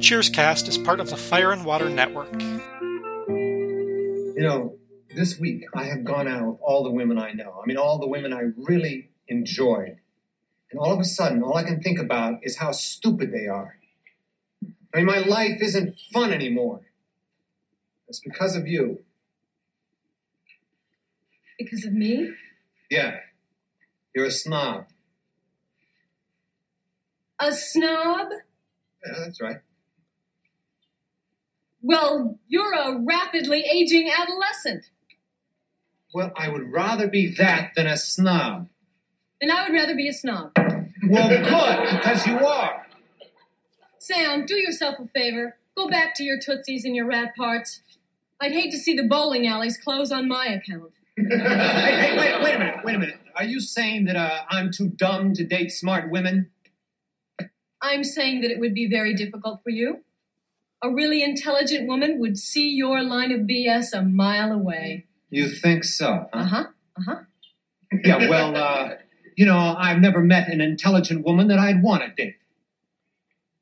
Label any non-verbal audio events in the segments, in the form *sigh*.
Cheerscast is part of the Fire and Water Network. You know, this week I have gone out with all the women I know. I mean, all the women I really enjoyed. And all of a sudden, all I can think about is how stupid they are. I mean, my life isn't fun anymore. It's because of you. Because of me? Yeah. You're a snob. A snob? Yeah, that's right. Well, you're a rapidly aging adolescent. Well, I would rather be that than a snob. And I would rather be a snob. Well, good, because you are. Sam, do yourself a favor. Go back to your Tootsies and your rat parts. I'd hate to see the bowling alleys close on my account. hey, hey, wait, wait a minute, wait a minute. Are you saying that uh, I'm too dumb to date smart women? I'm saying that it would be very difficult for you. A really intelligent woman would see your line of BS a mile away. You think so? Uh huh. Uh huh. Yeah, well, uh, you know, I've never met an intelligent woman that I'd want to date.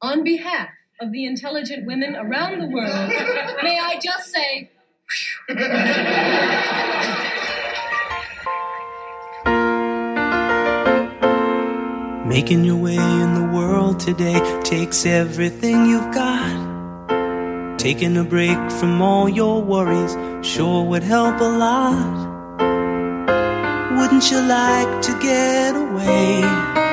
On behalf of the intelligent women around the world, may I just say, Making your way in the world today takes everything you've got. Taking a break from all your worries sure would help a lot. Wouldn't you like to get away?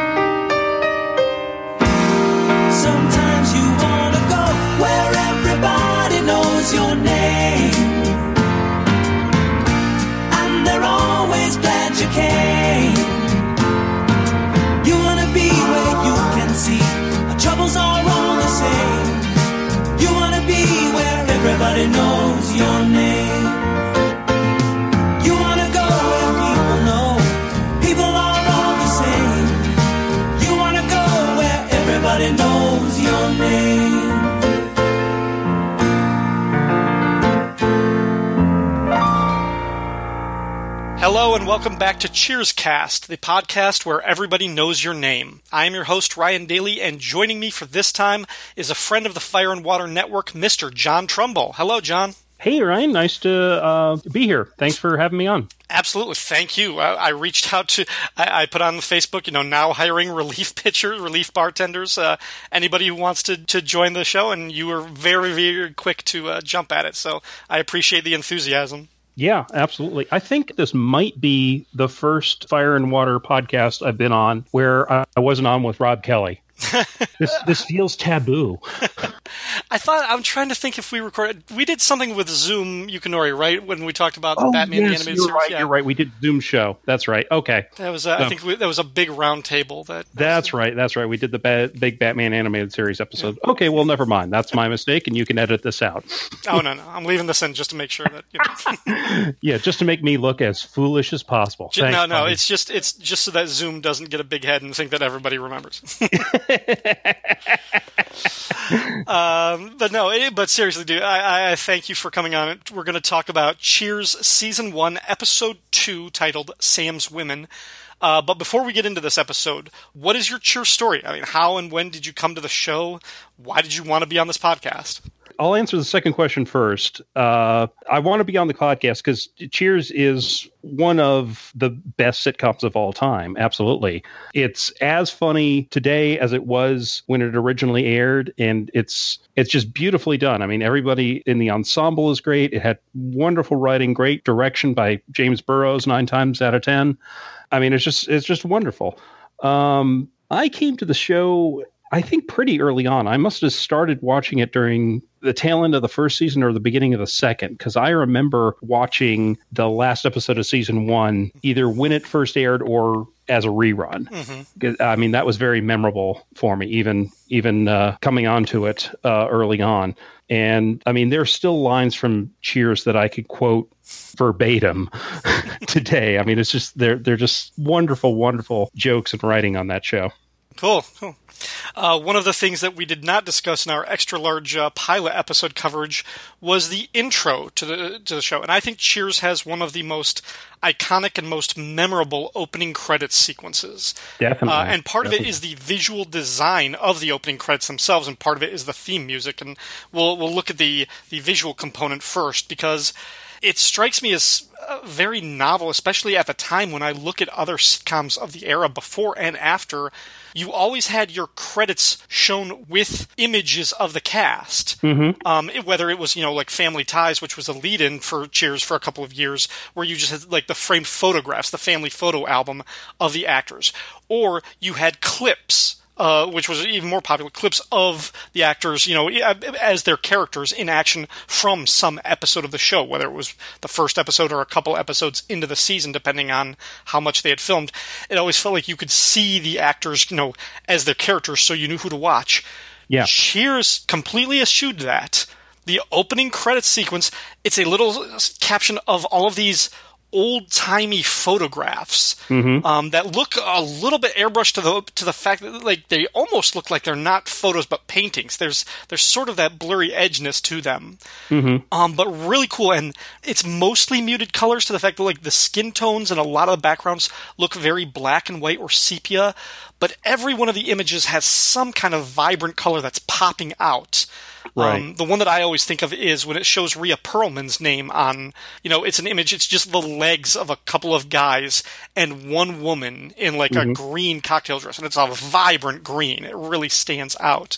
Hello and welcome back to Cheerscast, the podcast where everybody knows your name. I am your host, Ryan Daly, and joining me for this time is a friend of the Fire and Water Network, Mr. John Trumbull. Hello, John. Hey, Ryan. Nice to uh, be here. Thanks for having me on. Absolutely. Thank you. I, I reached out to, I, I, put on the Facebook, you know, now hiring relief *laughs* pitchers, relief bartenders, uh, anybody who wants to, to join the show, and you were very, very quick to uh, jump at it. So I appreciate the enthusiasm. Yeah, absolutely. I think this might be the first Fire and Water podcast I've been on where I wasn't on with Rob Kelly. *laughs* this this feels taboo. I thought I'm trying to think if we recorded. We did something with Xum Yukinori, right? When we talked about oh, Batman yes, the animated you're series. Right, yeah. You're right. We did Zoom show. That's right. Okay. That was. Uh, No. I think we, that was a big round table. That. That's right. That's right. We did the ba- big Batman animated series episode. Okay. Well, never mind. That's my mistake, and you can edit this out. Oh no, no! I'm leaving this in just to make sure that. You know. *laughs* Yeah, just to make me look as foolish as possible. Ju- Thanks, no, no, buddy. it's just it's just so that Xum doesn't get a big head and think that everybody remembers. *laughs* *laughs* um, but no, it, but seriously, dude, I, I- thank you for coming on. We're going to talk about Cheers season one, episode two, titled "Sam's Women." Uh, but before we get into this episode, what is your Cheers story? I mean, how and when did you come to the show? Why did you want to be on this podcast? I'll answer the second question first. Uh, I want to be on the podcast because Cheers is one of the best sitcoms of all time. Absolutely. It's as funny today as it was when it originally aired, and it's it's just beautifully done. I mean, everybody in the ensemble is great. It had wonderful writing, great direction by James Burrows nine times out of ten. I mean, it's just it's just wonderful. Um, I came to the show I think pretty early on. I must have started watching it during the tail end of the first season or the beginning of the second, because I remember watching the last episode of season one either when it first aired or as a rerun. 'Cause, I mean, that was very memorable for me, even even uh, coming onto it uh, early on. And I mean, there's still lines from Cheers that I could quote verbatim *laughs* today. I mean, it's just they're they're just wonderful, wonderful jokes and writing on that show. Cool. cool. Uh, one of the things that we did not discuss in our extra large uh, pilot episode coverage was the intro to the to the show, and I think Cheers has one of the most iconic and most memorable opening credits sequences. Definitely. Uh, and part Definitely. of it is the visual design of the opening credits themselves, and part of it is the theme music. And we'll we'll look at the the visual component first because it strikes me as uh, very novel, especially at the time when I look at other sitcoms of the era before and after. You always had your credits shown with images of the cast. Mm-hmm. Um, it- whether it was, you know, like Family Ties, which was a lead in for Cheers for a couple of years, where you just had like the framed photographs, the family photo album of the actors. Or you had clips uh, which was even more popular, clips of the actors, you know, as their characters in action from some episode of the show, whether it was the first episode or a couple episodes into the season, depending on how much they had filmed. It always felt like you could see the actors, you know, as their characters, so you knew who to watch. Yeah. Cheers completely eschewed that. The opening credit sequence, it's a little caption of all of these old timey photographs um, that look a little bit airbrushed to the to the fact that like they almost look like they're not photos but paintings. There's there's sort of that blurry edgeness to them, um, but really cool. And it's mostly muted colors to the fact that like the skin tones and a lot of the backgrounds look very black and white or sepia, but every one of the images has some kind of vibrant color that's popping out. Right. Um, the one that I always think of is when it shows Rhea Perlman's name on, you know, it's an image, it's just the legs of a couple of guys and one woman in like a green cocktail dress, and it's a vibrant green. It really stands out.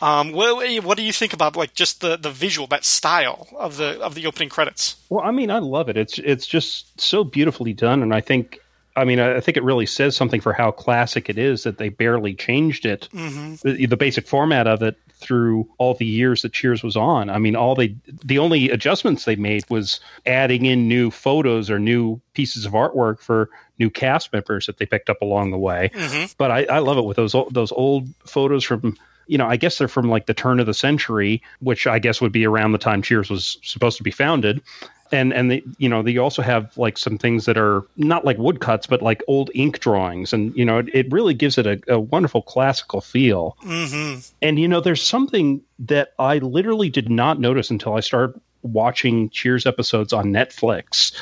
Um, what, what do you think about like just the, the visual, that style of the of the opening credits? Well, I mean, I love it. It's it's just so beautifully done, and I think, I mean, I think it really says something for how classic it is that they barely changed it, mm-hmm. the, the basic format of it through all the years that Cheers was on. I mean, all they the only adjustments they made was adding in new photos or new pieces of artwork for new cast members that they picked up along the way. Mm-hmm. But I, I love it with those those old photos from you know, I guess they're from like the turn of the century, which I guess would be around the time Cheers was supposed to be founded. And and they you know they also have like some things that are not like woodcuts but like old ink drawings and you know it, it really gives it a, a wonderful classical feel Mm-hmm. and you know there's something that I literally did not notice until I started watching Cheers episodes on Netflix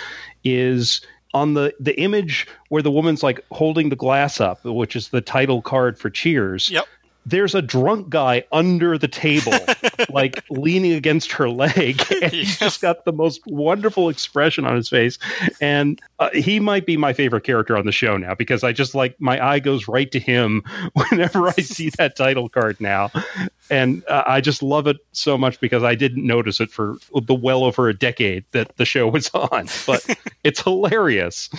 is on the the image where the woman's like holding the glass up which is the title card for Cheers Yep. There's a drunk guy under the table, *laughs* like leaning against her leg, *laughs* and he's just got the most wonderful expression on his face. And uh, he might be my favorite character on the show now because I just like my eye goes right to him *laughs* whenever I see that title card now, and uh, I just love it so much because I didn't notice it for the well over a decade that the show was on, but it's hilarious.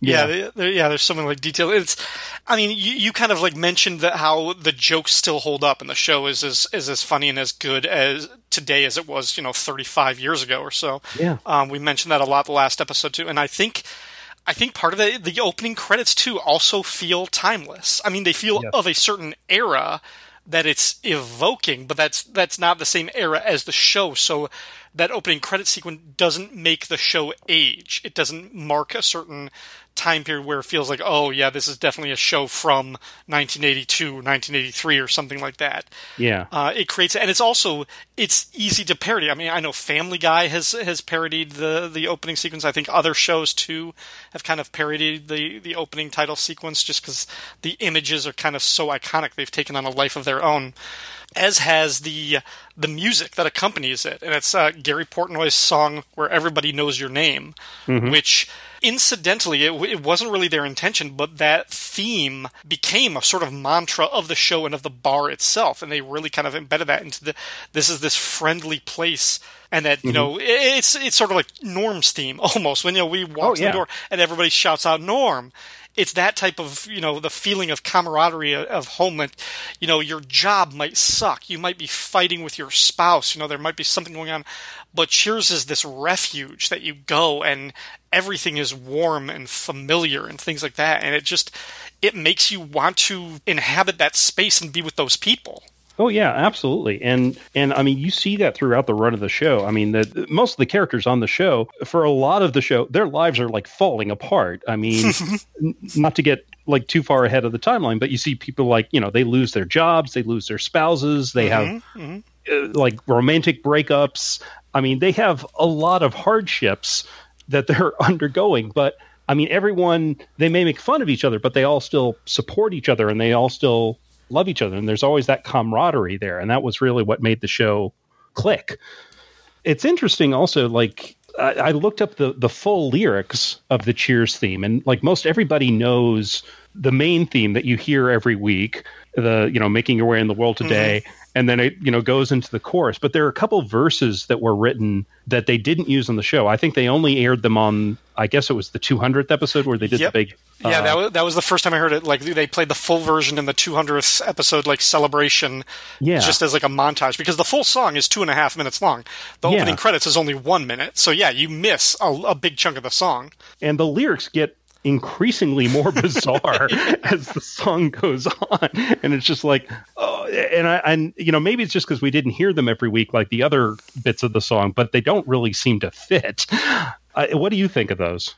Yeah, there- there- yeah. There's something like detail. It's, I mean, you, you kind of like mentioned that how the jokes still hold up, and the show is as is as funny and as good as today as it was, you know, 35 years ago or so. Yeah. Um, we mentioned that a lot the last episode too, and I think. I think part of the the opening credits too also feel timeless. I mean, they feel of a certain era that it's evoking, but that's that's not the same era as the show. So that opening credit sequence doesn't make the show age. It doesn't mark a certain time period where it feels like, oh yeah, this is definitely a show from 1982, 1983, or something like that. Yeah. Uh, it creates, and it's also it's easy to parody. I mean, I know Family Guy has has parodied the the opening sequence. I think other shows too have kind of parodied the the opening title sequence just because the images are kind of so iconic. They've taken on a life of their own. As has the the music that accompanies it, and it's uh, Gary Portnoy's song "Where Everybody Knows Your Name," which incidentally it, it wasn't really their intention, but that theme became a sort of mantra of the show and of the bar itself, and they really kind of embedded that into the this is this friendly place. And that you mm-hmm. know, it- it's it's sort of like Norm's theme *laughs* almost. When you know we walk Oh, to yeah. the door and everybody shouts out Norm, it's that type of you know the feeling of camaraderie uh, of homeland you know your job might suck you might be fighting with your spouse you know there might be something going on but cheers is this refuge that you go and everything is warm and familiar and things like that and it just it makes you want to inhabit that space and be with those people Oh yeah, absolutely. And and I mean you see that throughout the run of the show. I mean the most of the characters on the show for a lot of the show their lives are like falling apart. I mean *laughs* n- not to get like too far ahead of the timeline, but you see people like, you know, they lose their jobs, they lose their spouses, they have uh, like romantic breakups. I mean, they have a lot of hardships that they're *laughs* undergoing, but I mean, everyone they may make fun of each other, but they all still support each other and they all still love each other. And there's always that camaraderie there. And that was really what made the show click. It's interesting also like I, I looked up the the full lyrics of the cheers theme. And like most everybody knows the main theme that you hear every week the you know making your way in the world today mm-hmm. And then it you know goes into the chorus but there are a couple verses that were written that they didn't use on the show i think they only aired them on i guess it was the 200th episode where they did Yep. the big Yeah, uh, that was that was the first time I heard it. Like they played the full version in the 200th episode, like celebration, Yeah. just as like a montage because the full song is two and a half minutes long. The Yeah. opening credits is only one minute, so yeah, you miss a, a big chunk of the song. and the lyrics get increasingly more *laughs* bizarre as the song goes on. And it's just like oh and i and you know maybe it's just because we didn't hear them every week like the other bits of the song but they don't really seem to fit uh, what do you think of those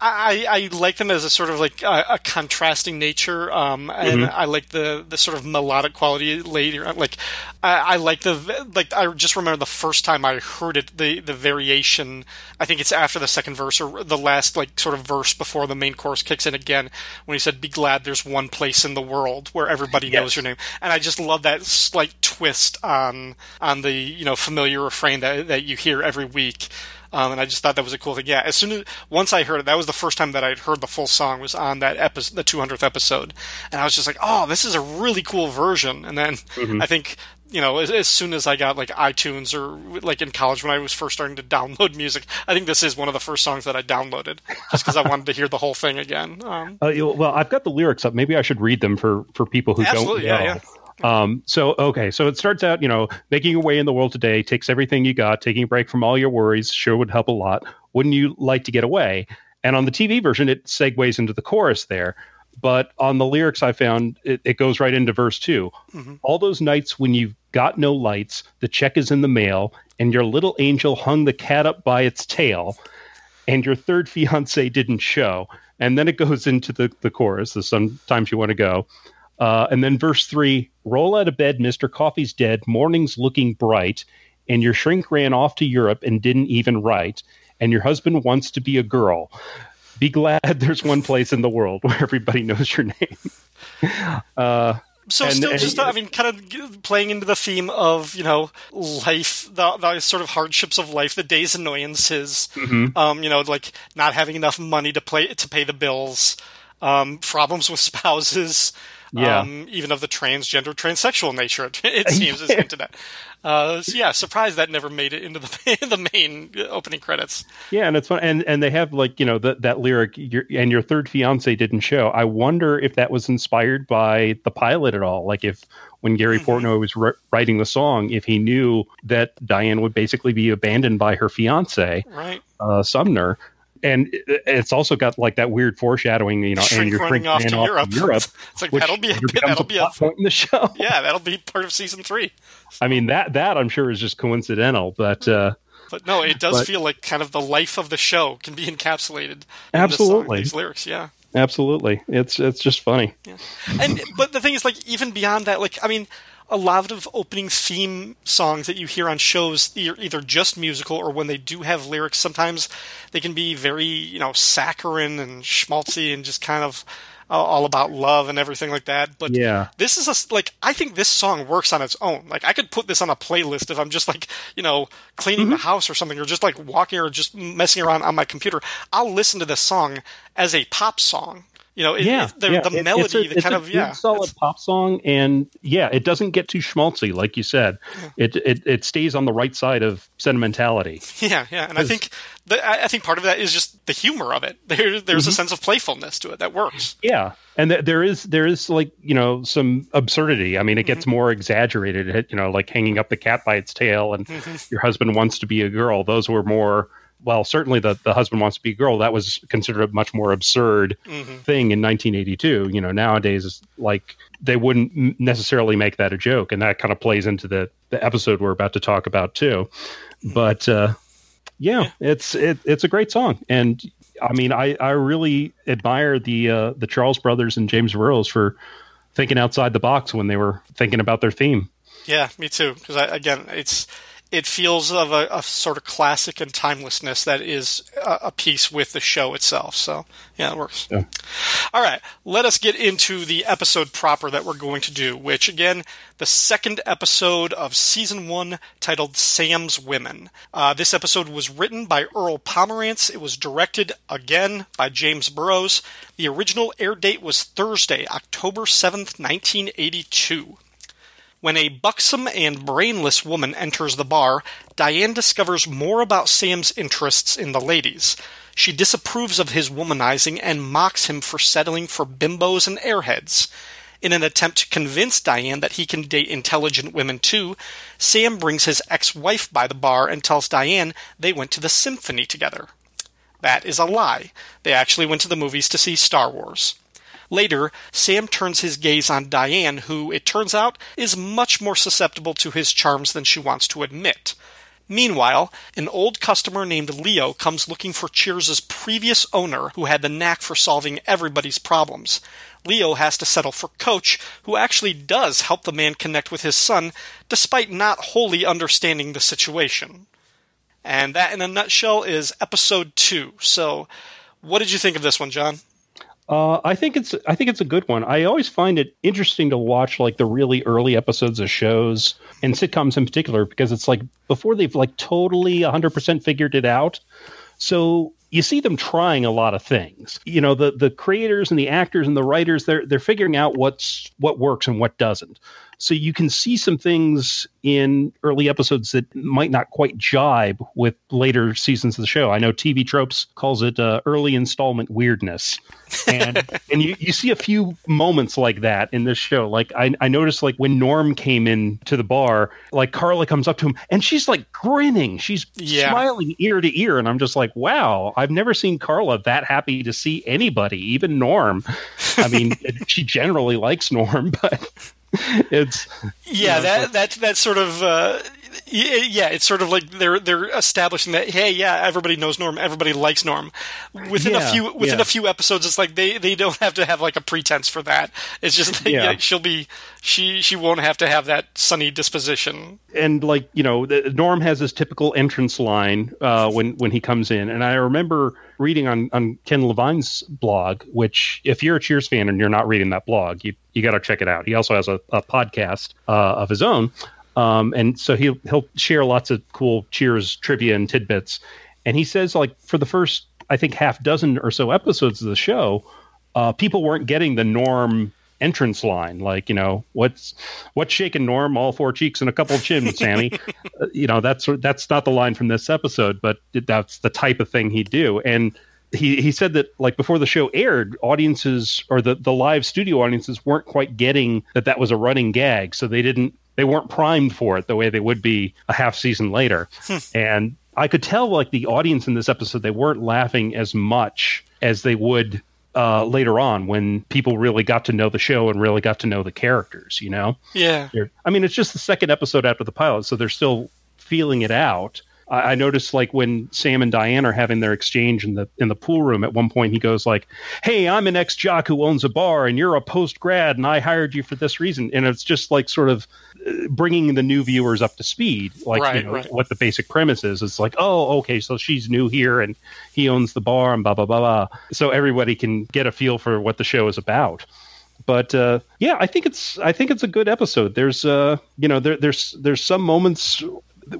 I, I like them as a sort of like a, a contrasting nature, um, and Mm-hmm. I like the the sort of melodic quality later. Like I, I like the like I just remember the first time I heard it, the the variation. I think it's after the second verse or the last like sort of verse before the main chorus kicks in again when he said, "Be glad there's one place in the world where everybody knows your name." And I just love that slight twist on on the you know familiar refrain that that you hear every week. Um, and I just thought that was a cool thing. Yeah, as soon as once I heard it, that was the first time that I'd heard the full song was on that episode, the 200th episode, and I was just like, "Oh, this is a really cool version." And then Mm-hmm. I think you know, as, as soon as I got like iTunes or like in college when I was first starting to download *laughs* music, I think this is one of the first songs that I downloaded just because I wanted to hear the whole thing again. Um, uh, well i've got the lyrics up maybe i should read them for for people who Absolutely, don't yeah, know Um, so okay, so it starts out, you know, making your way in the world today takes everything you got, taking a break from all your worries sure would help a lot. Wouldn't you like to get away? And on the TV version, it segues into the chorus there. But on the lyrics I found, it, it goes right into verse 2 All those nights when you've got no lights, the check is in the mail, and your little angel hung the cat up by its tail, and your third fiance didn't show. And then it goes into the, the chorus, the sometimes you want to go. Uh, and then verse three roll out of bed, Mr. Coffee's dead, morning's looking bright, and your shrink ran off to Europe and didn't even write, and your husband wants to be a girl. Be glad *laughs* there's one place in the world where everybody knows your name. *laughs* Uh, So And- still, and- just I mean, kind of playing into the theme of you know life, the, the sort of hardships of life, the day's annoyances, Mm-hmm. um, you know, like not having enough money to play to pay the bills, um, problems with *laughs* spouses, Yeah. um, even of the transgender, transsexual nature. It seems is hinted *laughs* at. Uh, so yeah, surprised that never made it into the *laughs* the main opening credits. Yeah, and it's fun, and and they have like you know that that lyric, your, and your third fiance didn't show. I wonder if that was inspired by the pilot at all. Like if when Gary Portnoy was ri- writing the song, if he knew that Diane would basically be abandoned by her fiance Right, uh, Sumner. And it's also got like that weird foreshadowing, you know, Shrink and your running off to off Europe. to Europe, *laughs* It's like that'll be a bit, *laughs* that'll a be a point in the show. *laughs* yeah, that'll be part of season three. I mean that that I'm sure is just coincidental, but uh, But no, it does But- feel like kind of the life of the show can be encapsulated. In Absolutely. song, these lyrics, yeah. absolutely, it's it's just funny. And but the thing is, like, even beyond that, like, I mean, a lot of opening theme songs that you hear on shows, either just musical or when they do have lyrics, sometimes they can be very, you know, saccharine and schmaltzy and just kind of uh, all about love and everything like that. But Yeah. this is a, like I think this song works on its own. Like I could put this on a playlist if I'm just like you know cleaning Mm-hmm. the house or something, or just like walking or just messing around on my computer. I'll listen to this song as a pop song. You know, it, yeah, the, yeah. the melody, it's a, the it's kind a of yeah, solid pop song, and yeah, it doesn't get too schmaltzy, like you said. It it it stays on the right side of sentimentality. yeah, yeah. And I think the, I think part of that is just the humor of it. *laughs* There, there's Mm-hmm. a sense of playfulness to it that works. Yeah, and th- there is there is like you know some absurdity. I mean, it Mm-hmm. gets more exaggerated. You know, like hanging up the cat by its tail, and Mm-hmm. your husband wants to be a girl. Those were more well, certainly the the husband wants to be a girl. That was considered a much more absurd Mhm. thing in 1982. You know, nowadays it's like they wouldn't necessarily make that a joke, and that kind of plays into the the episode we're about to talk about too. But uh, yeah, it's it, it's a great song, and I mean, I I really admire the uh, the Charles brothers and James Burrows for thinking outside the box when they were thinking about their theme. Yeah, me too. Because again, it's it feels of a, a sort of classic and timelessness that is a, a piece with the show itself. So yeah, it works. Yeah. All right, let us get into the episode proper that we're going to do. Which again, the second episode of season one, titled "Sam's Women." Uh, this episode was written by Earl Pomerantz. It was directed again by James Burrows. The original air date was Thursday, October seventh, nineteen eighty-two. When a buxom and brainless woman enters the bar, Diane discovers more about Sam's interests in the ladies. She disapproves of his womanizing and mocks him for settling for bimbos and airheads. In an attempt to convince Diane that he can date intelligent women too, Sam brings his ex wife by the bar and tells Diane they went to the symphony together. That is a lie. They actually went to the movies to see Star Wars. Later, Sam turns his gaze on Diane, who, it turns out, is much more susceptible to his charms than she wants to admit. Meanwhile, an old customer named Leo comes looking for Cheers' previous owner, who had the knack for solving everybody's problems. Leo has to settle for Coach, who actually does help the man connect with his son, despite not wholly understanding the situation. And that, in a nutshell, is episode two. So, what did you think of this one, John? Uh, I think it's I think it's a good one. I always find it interesting to watch like the really early episodes of shows and sitcoms in particular because it's like before they've like totally 100% figured it out. So you see them trying a lot of things. You know, the the creators and the actors and the writers they're they're figuring out what's what works and what doesn't. So you can see some things in early episodes that might not quite jibe with later seasons of the show. I know TV Tropes calls it uh, early installment weirdness, and *laughs* and you, you see a few moments like that in this show. Like I, I noticed like when Norm came in to the bar, like Carla comes up to him and she's like grinning, she's Yeah. smiling ear to ear, and I'm just like, wow, I've never seen Carla that happy to see anybody, even Norm. I mean, *laughs* she generally likes Norm, but *laughs* it's Yeah, know, that that that sort of uh, yeah, it's sort of like they're they're establishing that hey, yeah, everybody knows Norm, everybody likes Norm. Within a few within yeah. a few episodes, it's like they they don't have to have like a pretense for that. It's just like, Yeah. yeah, she'll be she she won't have to have that sunny disposition. and like you know the, norm has his typical entrance line uh, when when he comes in and i remember reading on on ken levine's blog which if you're a cheers fan and you're not reading that blog you you got to check it out he also has a, a podcast uh, of his own um, and so he'll he'll share lots of cool cheers trivia and tidbits. And he says like for the first i think half dozen or so episodes of the show uh, people weren't getting the norm entrance line. Like you know what's what's shaking norm? All four cheeks and a couple of chins *laughs* sammy. Uh, you know that's that's not the line from this episode but that's the type of thing he'd do. And he, he said that like before the show aired audiences or the, the live studio audiences weren't quite getting that that was a running gag. So they didn't they weren't primed for it the way they would be a half season later. And i could tell like the audience in this episode they weren't laughing as much as they would uh, later on when people really got to know the show and really got to know the characters you know? Yeah, they're- I mean, it's just the second episode after the pilot, so they're still feeling it out. I, I noticed like when Sam and Diane are having their exchange in the in the pool room. At one point, he goes like, "Hey, I'm an ex jock who owns a bar, and you're a post grad, and I hired you for this reason." And it's just like sort of uh, bringing the new viewers up to speed, like Right, you know, right. what the basic premise is. It's like, oh, okay, so she's new here, and he owns the bar, and blah blah blah blah. So everybody can get a feel for what the show is about but uh, yeah, I think it's I think it's a good episode. There's uh, you know there, there's there's some moments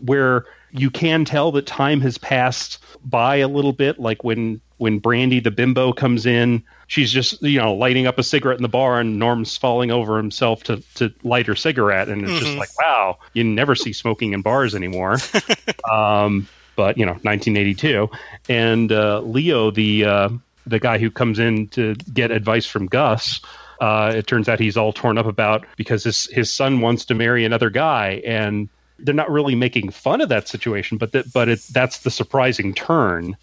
where you can tell that time has passed by a little bit, like when when Brandy the bimbo comes in, she's just you know lighting up a cigarette in the bar, and Norm's falling over himself to to light her cigarette, and it's just like wow, you never see smoking in bars anymore. *laughs* um, but you know, 1982, and uh, Leo the uh, the guy who comes in to get advice from Gus. Uh, it turns out he's all torn up about because his his son wants to marry another guy, and they're not really making fun of that situation, but that but it that's the surprising turn.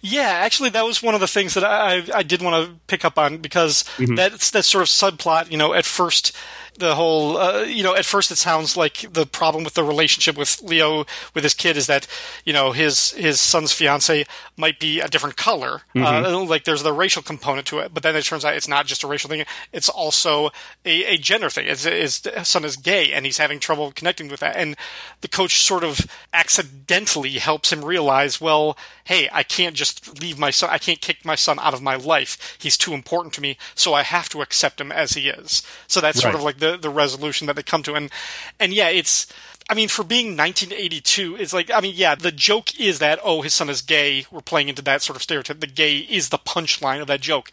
Yeah, actually, that was one of the things that I I did want to pick up on because mm-hmm. that's that sort of subplot. You know, at first the whole uh, you know at first it sounds like the problem with the relationship with Leo with his kid is that you know his his son's fiance might be a different color. Uh, like there's the racial component to it but then it turns out it's not just a racial thing it's also a, a gender thing. His, his son is gay and he's having trouble connecting with that. And the coach sort of accidentally helps him realize well hey I can't just leave my son I can't kick my son out of my life. He's too important to me so I have to accept him as he is. So that's sort of like the the resolution that they come to and and yeah it's I mean, for being 1982, it's like, I mean, yeah, the joke is that, oh, his son is gay. We're playing into that sort of stereotype. The gay is the punchline of that joke.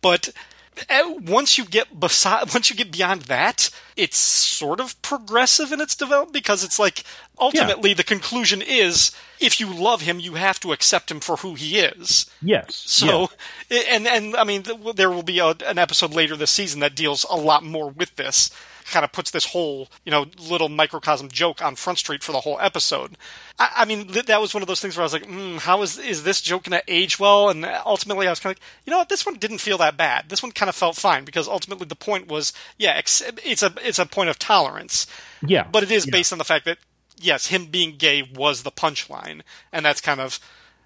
But uh, Eh, once you get beside, once you get beyond that, it's sort of progressive in its development because it's like, ultimately, the conclusion is if you love him, you have to accept him for who he is. Yes. So, and and I mean, there will be a, an episode later this season that deals a lot more with this. Kind of puts this whole, you know, little microcosm joke on Front Street for the whole episode. I, I mean, th- that was one of those things where I was like, mm, "How is is this joke going to age well?" And ultimately, I was kind of like, you know what, this one didn't feel that bad. This one kind of felt fine because ultimately the point was, yeah, ex- it's a it's a point of tolerance, yeah. but it is Yeah. based on the fact that yes, him being gay was the punchline, and that's kind of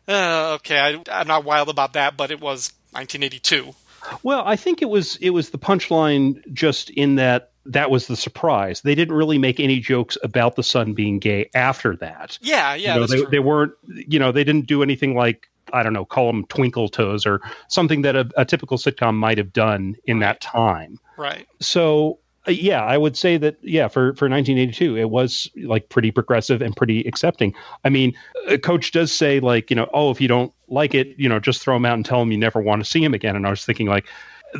uh, okay. I, I'm not wild about that, but it was 1982. Well, I think it was it was the punchline just in that that was the surprise. They didn't really make any jokes about the son being gay after that. Yeah, yeah, you know, they, they weren't you know they didn't do anything like I don't know call them twinkle toes or something that a, a typical sitcom might have done in that time. right. So uh, yeah, I would say that yeah for for 1982 it was like pretty progressive and pretty accepting. I mean, a coach does say like you know oh if you don't like it you know just throw him out and tell him you never want to see him again. And I was thinking like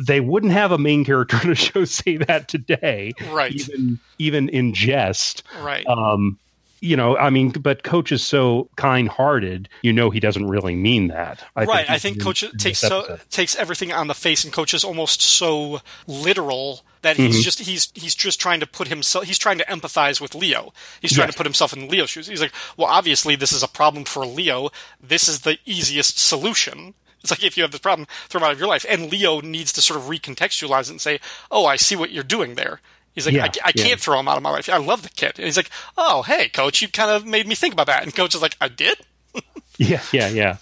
they wouldn't have a main character *laughs* in a show say that today, Right. Even even in jest. Right. Um, you know, I mean, but Coach is so kind-hearted. You know, he doesn't really mean that. I right. I think in- Coach takes so takes everything on the face, and Coach is almost so literal that Mm-hmm. he's just he's he's just trying to put himself. He's trying to empathize with Leo. He's trying Yes. to put himself in Leo's shoes. He's like, well, obviously this is a problem for Leo. This is the easiest solution. It's like if you have this problem, throw him out of your life. And Leo needs to sort of recontextualize it and say, "Oh, I see what you're doing there." He's like, Yeah, I, I yeah. can't throw him out of my life. I love the kid. And he's like, "Oh, hey, coach, you kind of made me think about that." And coach is like, "I did." *laughs* Yeah, yeah, yeah.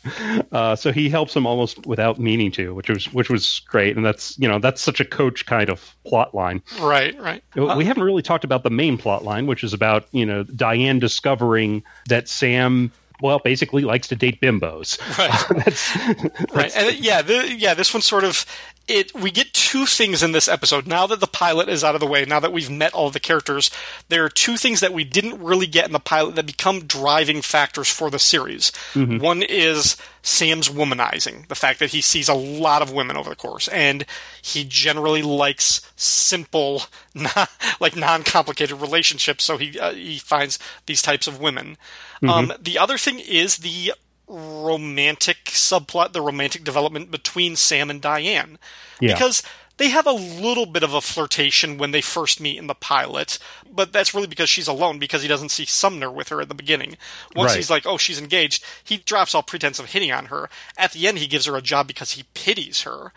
Uh, so he helps him almost without meaning to, which was which was great, and that's you know that's such a coach kind of plot line. Right, right. we haven't really talked about the main plot line, which is about you know Diane discovering that Sam, well, basically likes to date bimbos. Right. *laughs* that's, right and yeah the, yeah this one sort of it we get two things in this episode. Now that the pilot is out of the way now that we've met all the characters there are two things that we didn't really get in the pilot that become driving factors for the series. One is sam's womanizing the fact that he sees a lot of women over the course and he generally likes simple *laughs* like non-complicated relationships so he uh, he finds these types of women. Um, the other thing is the romantic subplot, the romantic development between Sam and Diane. Yeah. Because they have a little bit of a flirtation when they first meet in the pilot, but that's really because she's alone because he doesn't see Sumner with her at the beginning. Once Right. he's like, oh, she's engaged, he drops all pretense of hitting on her. At the end, he gives her a job because he pities her.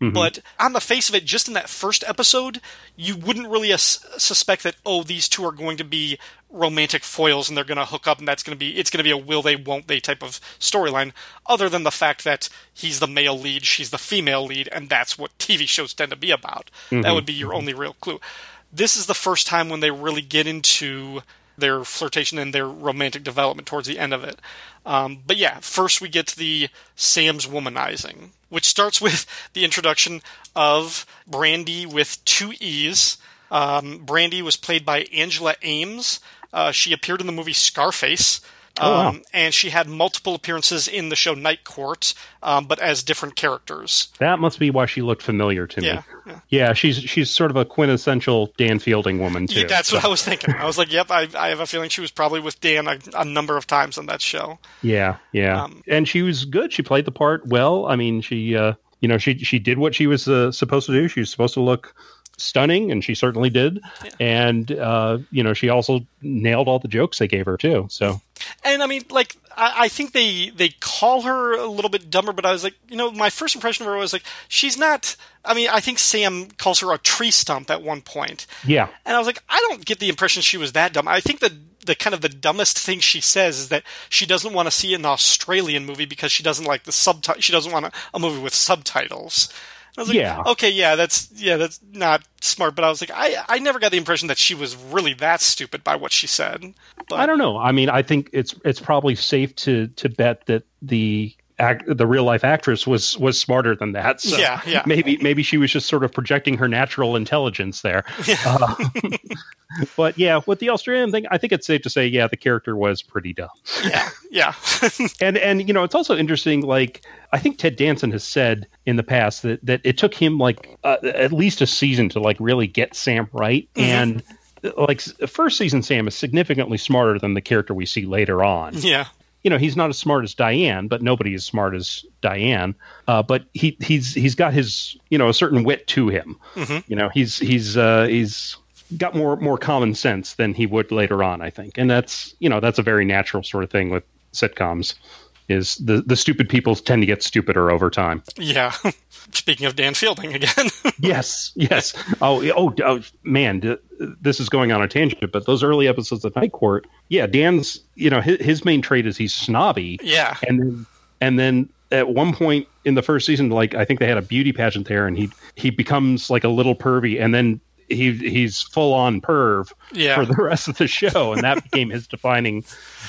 Mm-hmm. But on the face of it, just in that first episode, you wouldn't really as- suspect that oh, these two are going to be romantic foils and they're going to hook up and that's going to be it's going to be a will they won't they type of storyline. Other than the fact that he's the male lead, she's the female lead, and that's what TV shows tend to be about. That would be your only real clue. This is the first time when they really get into their flirtation and their romantic development towards the end of it. Um, but yeah, first we get to the Sam's womanizing, which starts *laughs* with the introduction of Brandy with two E's. Um, Brandy was played by Angela Ames. Uh, she appeared in the movie Scarface. Um, Oh, wow. And she had multiple appearances in the show Night Court, um, but as different characters. that must be why she looked familiar to me. Yeah, yeah. Yeah, she's she's sort of a quintessential Dan Fielding woman too. Yeah, that's what I was thinking. I was like, yep, I, I have a feeling she was probably with Dan a, a number of times on that show. Yeah, yeah, Um, and she was good. She played the part well. I mean, she, uh, you know, she she did what she was uh, supposed to do. She was supposed to look stunning, and she certainly did. And uh, you know, she also nailed all the jokes they gave her too. So And I mean, like, I, I think they they call her a little bit dumber, but I was like, you know, my first impression of her was like, she's not. I mean, I think Sam calls her a tree stump at one point, yeah, and I was like, I don't get the impression she was that dumb. I think the the kind of the dumbest thing she says is that she doesn't want to see an Australian movie because she doesn't like the subtitle. She doesn't want a, a movie with subtitles. I was like, Yeah. okay, yeah, that's yeah, that's not smart. But I was like, I I never got the impression that she was really that stupid by what she said. But I don't know. I mean, I think it's it's probably safe to to bet that the act, the real life actress was was smarter than that. So Yeah, yeah. Maybe maybe she was just sort of projecting her natural intelligence there. *laughs* Uh, *laughs* but yeah, with the Australian thing, I think it's safe to say, yeah, the character was pretty dumb. yeah, yeah, *laughs* And and you know, it's also interesting. Like I think Ted Danson has said in the past that that it took him like uh, at least a season to like really get Sam right. And like first season, Sam is significantly smarter than the character we see later on. yeah. You know, he's not as smart as Diane, but nobody as smart as Diane. Uh, but he he's he's got his you know a certain wit to him. You know, he's he's uh, he's got more more common sense than he would later on, I think. And that's you know that's a very natural sort of thing with sitcoms. Is the the stupid people tend to get stupider over time? Yeah. *laughs* Speaking of Dan Fielding again. *laughs* yes, yes. Oh, oh, oh, man, this is going on a tangent. But those early episodes of Night Court, yeah, Dan's, you know, his, his main trait is he's snobby, yeah. and then and then at one point in the first season, like I think they had a beauty pageant there, and he he becomes like a little pervy, and then he he's full on perv Yeah. for the rest of the show, and that became his defining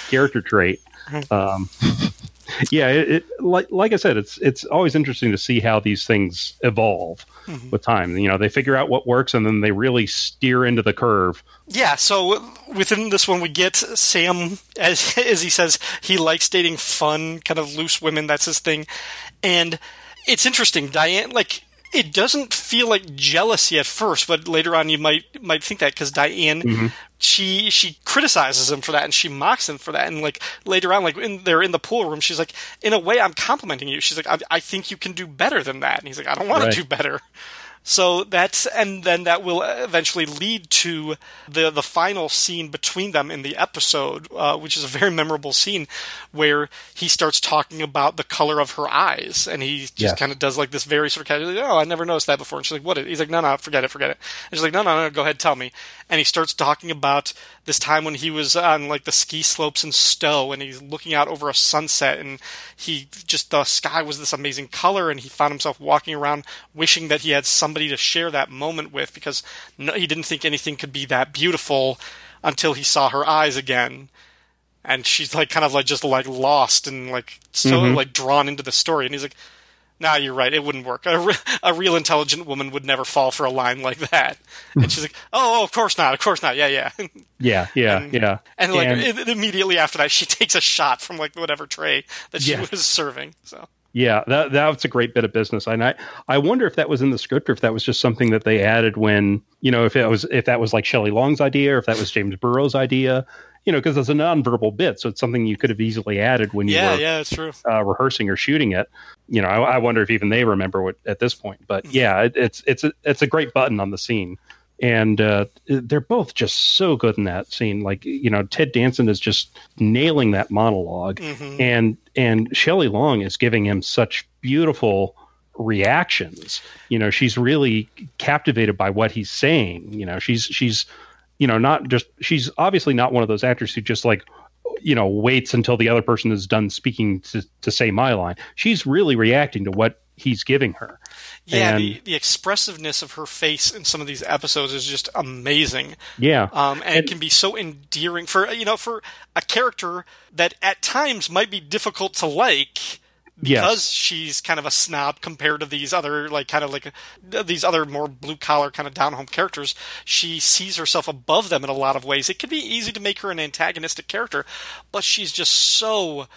character trait. Um, *laughs* yeah, it, it like like I said, it's it's always interesting to see how these things evolve with time. You know, they figure out what works, and then they really steer into the curve. Yeah, so within this one, we get Sam, as, *laughs* as he says, he likes dating fun, kind of loose women. That's his thing. And it's interesting. Diane, like, it doesn't feel like jealousy at first, but later on you might might think that because Diane, mm-hmm. she she criticizes him for that and she mocks him for that. And like later on, like in, they're in the pool room, she's like, in a way, I'm complimenting you. She's like, I, I think you can do better than that. And he's like, I don't want Right. to do better. So that's and then that will eventually lead to the the final scene between them in the episode, uh, which is a very memorable scene where he starts talking about the color of her eyes, and he just kind of does like this very sort of casual, oh, I never noticed that before. And she's like, what? He's like, no, no, forget it, forget it. And she's like, no, no, no, go ahead, tell me. And he starts talking about this time when he was on like the ski slopes in Stowe, and he's looking out over a sunset, and he just the sky was this amazing color, and he found himself walking around wishing that he had somebody to share that moment with because no, he didn't think anything could be that beautiful until he saw her eyes again. And she's like kind of like just like lost and like so mm-hmm. like drawn into the story. And he's like nah you're right. It wouldn't work. A, re- a real intelligent woman would never fall for a line like that. *laughs* And she's like oh, oh of course not. Of course not. Yeah yeah. *laughs* Yeah, yeah, yeah. and like And- i- immediately after that she *laughs* takes a shot from like whatever tray that she Yeah. was serving so Yeah, that that's a great bit of business. And I I wonder if that was in the script or if that was just something that they added when you know if it was if that was like Shelley Long's idea or if that was James Burrow's idea. You know, because it's a nonverbal bit, so it's something you could have easily added when you yeah were yeah it's true uh, rehearsing or shooting it. You know, I, I wonder if even they remember what at this point. But yeah, it, it's it's a, it's a great button on the scene, and uh, they're both just so good in that scene. Like you know, Ted Danson is just nailing that monolog and and Shelley Long is giving him such beautiful reactions. You know, she's really captivated by what he's saying. You know, she's she's you know not just she's obviously not one of those actors who just like you know waits until the other person is done speaking to to say my line. She's really reacting to what he's giving her. yeah And- the, the expressiveness of her face in some of these episodes is just amazing Yeah. um, and, it can be so endearing for you know for a character that at times might be difficult to like because Yes. she's kind of a snob compared to these other like kind of like uh, these other more blue collar kind of down home characters she sees herself above them in a lot of ways it could be easy to make her an antagonistic character but she's just so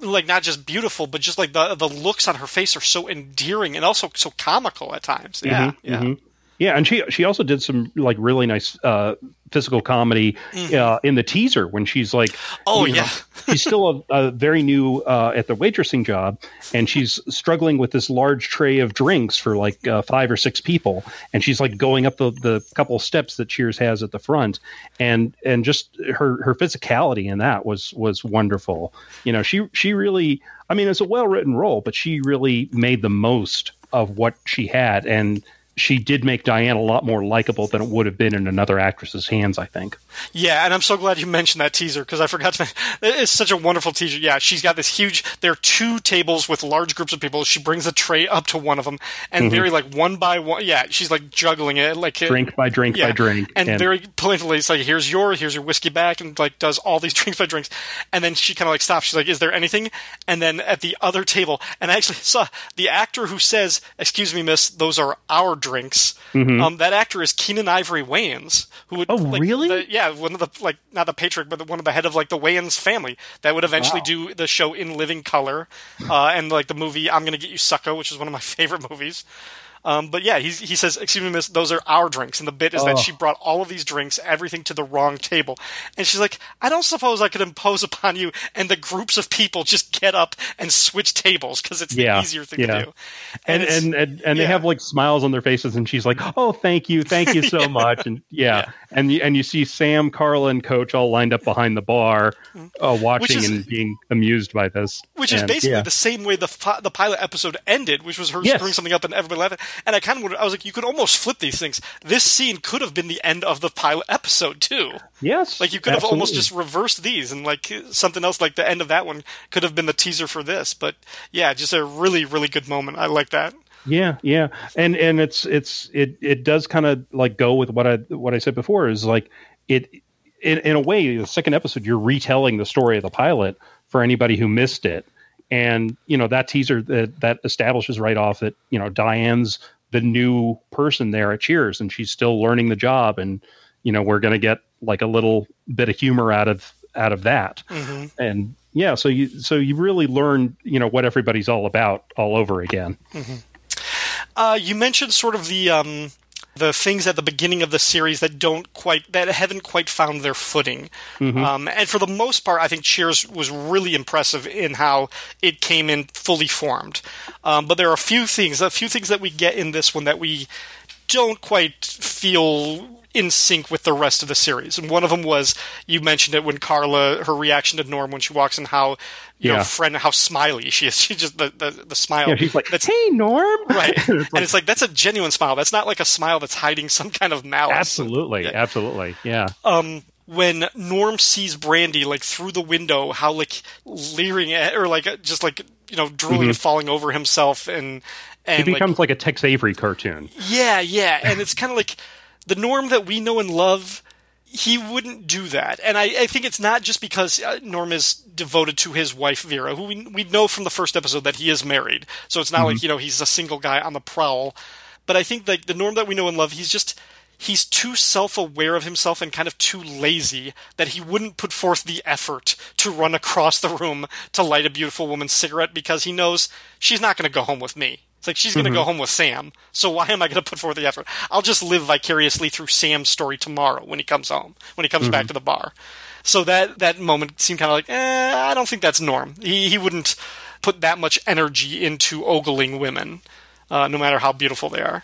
like not just beautiful but just like the the looks on her face are so endearing and also so comical at times yeah yeah Mhm. Yeah, and she she also did some like really nice uh, physical comedy uh, in the teaser when she's like. Oh, you know, yeah. *laughs* she's still a, a very new uh, at the waitressing job, and she's struggling with this large tray of drinks for like uh, five or six people, and she's like going up the, the couple steps that Cheers has at the front, and and just her her physicality in that was was wonderful. You know, she she really, I mean, it's a well written role, but she really made the most of what she had, and she did make Diane a lot more likable than it would have been in another actress's hands. I think. Yeah, and I'm so glad you mentioned that teaser because I forgot to. *laughs* It's such a wonderful teaser. Yeah, she's got this huge. There are two tables with large groups of people. She brings a tray up to one of them, and very like one by one. Yeah, she's like juggling it, like Mm-hmm. Drink by drink yeah, by drink, and, very playfully, it's like here's your here's your whiskey back, and like does all these *laughs* drinks by drinks, and then she kind of like stops. She's like, "Is there anything?" And then at the other table, and I actually *laughs* saw the actor who says, "Excuse me, miss, those are our drinks." Um, that actor is Keenen Ivory Wayans, who would Mm-hmm. Oh, like, really? the- yeah, one of the like not the patriarch, but the, one of the head of like the Wayans family that would eventually do the show in living color, uh, and like the movie "I'm Gonna Git You, Sucka," which is one of my *laughs* favorite movies. Um, but yeah, he's, he says, "Excuse me, miss, those are our drinks." And the bit is that she brought all of these drinks, everything to the wrong table, and she's like, "I don't suppose I could impose upon you." And the groups of people just get up and switch tables because it's Yeah, the easier thing yeah. to do. and it's- and and, and they have like smiles on their faces, and she's like, "Oh, thank you, thank you *laughs* so much." And yeah, Yeah. and you, and you see Sam, Carla, and Coach all lined up behind the bar, uh, watching is- and being amused by this. Which is basically yeah. the same way the the pilot episode ended, which was her Yes. screwing something up and everybody laughing. And I kind of, I was like, you could almost flip these things. This scene could have been the end of the pilot episode too. yes, Like you could have almost just reversed these, and like something else, like the end of that one could have been the teaser for this. But yeah, just a really, really good moment. I like that. Yeah, yeah, and and it's it's it it does kind of like go with what I what I said before is like it in in a way the second episode you're retelling the story of the pilot for anybody who missed it, and you know that teaser that that establishes right off that you know Diane's the new person there at Cheers and she's still learning the job and you know we're gonna get like a little bit of humor out of out of that. And yeah so you so you really learn you know what everybody's all about all over again. Uh, you mentioned sort of the um, the things at the beginning of the series that don't quite that haven't quite found their footing. Um, and for the most part, I think Cheers was really impressive in how it came in fully formed. Um, but there are a few things, a few things that we get in this one that we don't quite feel in sync with the rest of the series. And one of them was you mentioned it when Carla, her reaction to Norm when she walks in, how you know, Yeah. friend, how smiley she is. *laughs* She just the the, the smile. Yeah, she's like, that's "Hey, Norm!" *laughs* right, *laughs* It's and it's like that's a genuine smile. That's not like a smile that's hiding some kind of malice. absolutely, absolutely, yeah, Um, when Norm sees Brandy like through the window, how like leering at or like just like you know drooling and falling over himself and and it like, becomes like, a Tex Avery cartoon. yeah, yeah, and it's kind of like the Norm that we know and love. He wouldn't do that, and I, I think it's not just because uh, Norm is devoted to his wife Vera, who we we know from the first episode that he is married. So it's not like you know he's a single guy on the prowl. But I think like the Norm that we know and love, he's just he's too self-aware of himself and kind of too lazy that he wouldn't put forth the effort to run across the room to light a beautiful woman's cigarette because he knows she's not going to go home with me. It's like she's going to go home with Sam. So why am I going to put forth the effort? I'll just live vicariously through Sam's story tomorrow when he comes home, when he comes back to the bar. So that that moment seemed kind of like, eh, I don't think that's Norm. He he wouldn't put that much energy into ogling women, uh, no matter how beautiful they are.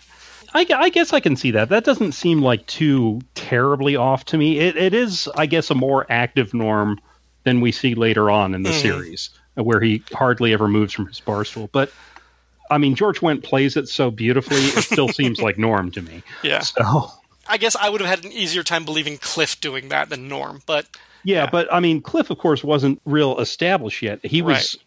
I, I guess I can see that. That doesn't seem like too terribly off to me. It, it is, I guess, a more active norm than we see later on in the series, where he hardly ever moves from his bar stool. But I mean, George Wendt plays it so beautifully; it still seems like Norm to me. *laughs* Yeah. So I guess I would have had an easier time believing Cliff doing that than Norm, but yeah, but I mean, Cliff, of course, wasn't real established yet. He was.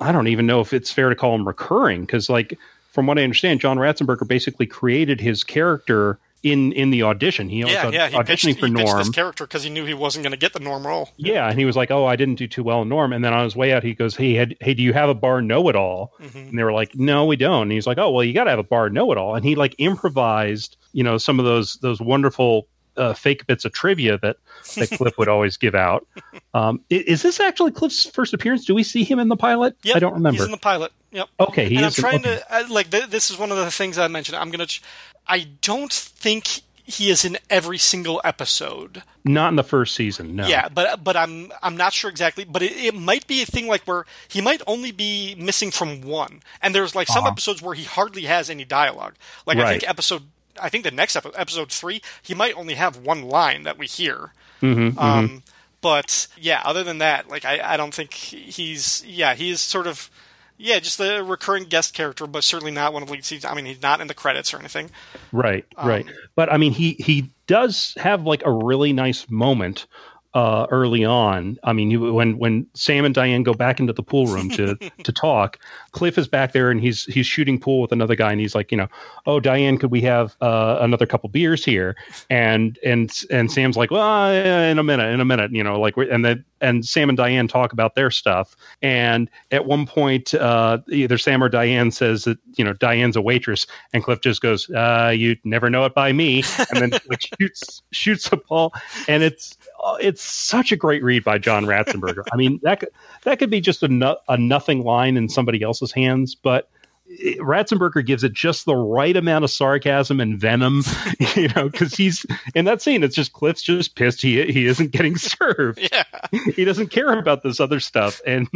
I don't even know if it's fair to call him recurring because, like, from what I understand, John Ratzenberger basically created his character in in the audition. He was yeah, yeah, he auditioning pitched, for Norm. this character because he knew he wasn't going to get the Norm role. Yeah, and he was like, "Oh, I didn't do too well in Norm." And then on his way out, he goes, "Hey, had, hey, do you have a bar know-it-all?" Mm-hmm. And they were like, "No, we don't." And he's like, "Oh, well, you got to have a bar know-it-all." And he like improvised, you know, some of those those wonderful uh, fake bits of trivia that that Cliff would always give out. *laughs* Um, i- is this actually Cliff's first appearance? Do we see him in the pilot? Yep, I don't remember. He's in the pilot. Yep. okay, he and is. I'm trying okay. to I, like th- this is one of the things I mentioned. I'm gonna. Ch- I don't think he is in every single episode. Not in the first season, no. Yeah, but but I'm I'm not sure exactly. But it, it might be a thing like where he might only be missing from one, and there's like some Uh-huh. episodes where he hardly has any dialogue. Like I think episode I think the next episode, episode three, he might only have one line that we hear. Mm-hmm, Um, but yeah, other than that, like I, I don't think he's yeah he's sort of yeah just a recurring guest character, but certainly not one of the lead scenes. I mean, he's not in the credits or anything. Right, right. Um, But I mean, he he does have like a really nice moment uh, early on. I mean, you, when when Sam and Diane go back into the pool room to *laughs* to talk, Cliff is back there and he's he's shooting pool with another guy, and he's like, you know, oh Diane, could we have uh, another couple beers here? And and and Sam's like, well, in a minute, in a minute, you know, like, and then and Sam and Diane talk about their stuff, and at one point, uh, either Sam or Diane says that you know Diane's a waitress, and Cliff just goes, uh, "You never know it by me," and then like *laughs* shoots shoots a ball, and it's it's such a great read by John Ratzenberger. I mean that could, that could be just a no, a nothing line in somebody else's hands, but. It- Ratzenberger gives it just the right amount of sarcasm and venom, *laughs* you know, because he's in that scene. It's just Cliff's just pissed he he isn't getting *laughs* served. Yeah, He doesn't care about this other stuff, and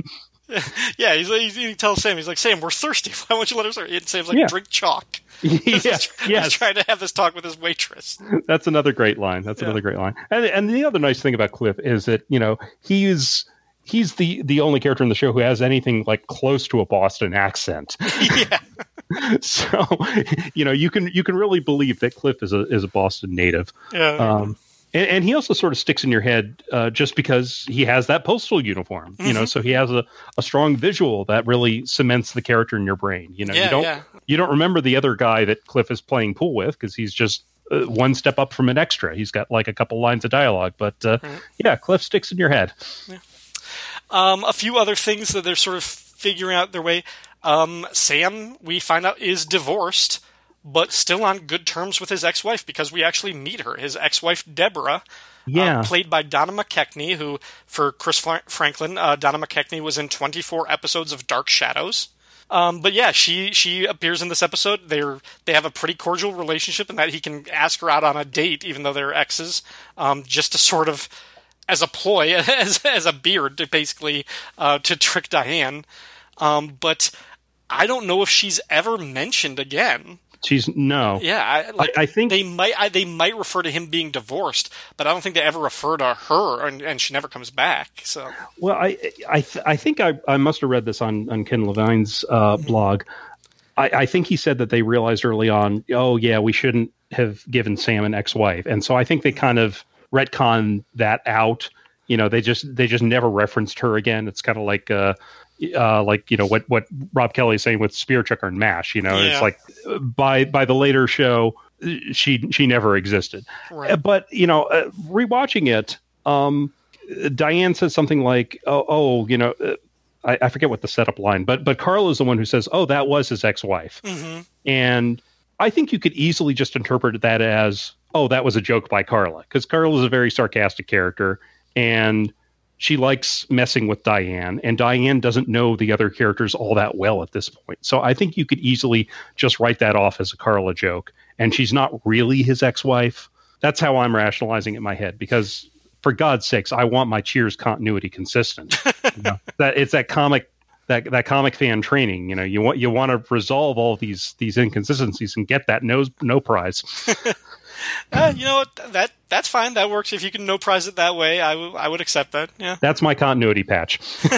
*laughs* yeah. He's, he's he tells Sam, he's like, Sam, we're thirsty. Why won't you let us? serve?" And Sam's like, Yeah. drink chalk. yeah, he's, he's trying to have this talk with his waitress. that's another great line. That's Yeah. another great line. And and the other nice thing about Cliff is that you know he's he's the the only character in the show who has anything like close to a Boston accent. yeah, *laughs* *laughs* so you know you can you can really believe that Cliff is a is a Boston native. yeah. Um, and, and he also sort of sticks in your head uh, just because he has that postal uniform, you Mm-hmm. know. So he has a, a strong visual that really cements the character in your brain. You know, Yeah, you don't yeah. you don't remember the other guy that Cliff is playing pool with because he's just uh, one step up from an extra. He's got like a couple lines of dialogue, but uh, yeah, Cliff sticks in your head. Um, a few other things that they're sort of figuring out their way. Um, Sam, we find out, is divorced, but still on good terms with his ex-wife because we actually meet her. His ex-wife Deborah, Yeah. uh, played by Donna McKechnie, who for Chris Fra- Franklin, uh, Donna McKechnie was in 24 episodes of Dark Shadows. Um, but yeah, she she appears in this episode. They're they have a pretty cordial relationship, in that he can ask her out on a date, even though they're exes, um, just to sort of as a ploy, *laughs* as as a beard, to basically uh, to trick Diane. Um, but I don't know if she's ever mentioned again. She's no. Yeah, I, like, I think- they might I, they might refer to him being divorced, but I don't think they ever refer to her, and, and she never comes back. So Well, I I th- I think I, I must have read this on on Ken Levine's uh, blog. I, I think he said that they realized early on, oh yeah, we shouldn't have given Sam an ex-wife, and so I think they kind of retcon that out. You know, they just they just never referenced her again. It's kind of like uh, uh, like you know what what Rob Kelly is saying with Spear Chucker and Mash. You know, Yeah. it's like by by the later show, she she never existed. Right. Uh, But you know, uh, rewatching it, um, Diane says something like, "Oh, oh you know." Uh, I, I forget what the setup line, but but Carl is the one who says, "Oh, that was his ex-wife," Mhm. and I think you could easily just interpret that as, "Oh, that was a joke by Carla," because Carla is a very sarcastic character, and she likes messing with Diane, and Diane doesn't know the other characters all that well at this point. So I think you could easily just write that off as a Carla joke, and she's not really his ex-wife. That's how I'm rationalizing it in my head because for God's sakes, I want my Cheers continuity consistent. *laughs* You know, that it's that comic that that comic fan training. You know, you want you want to resolve all these these inconsistencies and get that no no prize. *laughs* *laughs* Uh, you know what? That that's fine. That works. If you can no prize it that way, I, w- I would accept that. Yeah. That's my continuity patch. *laughs*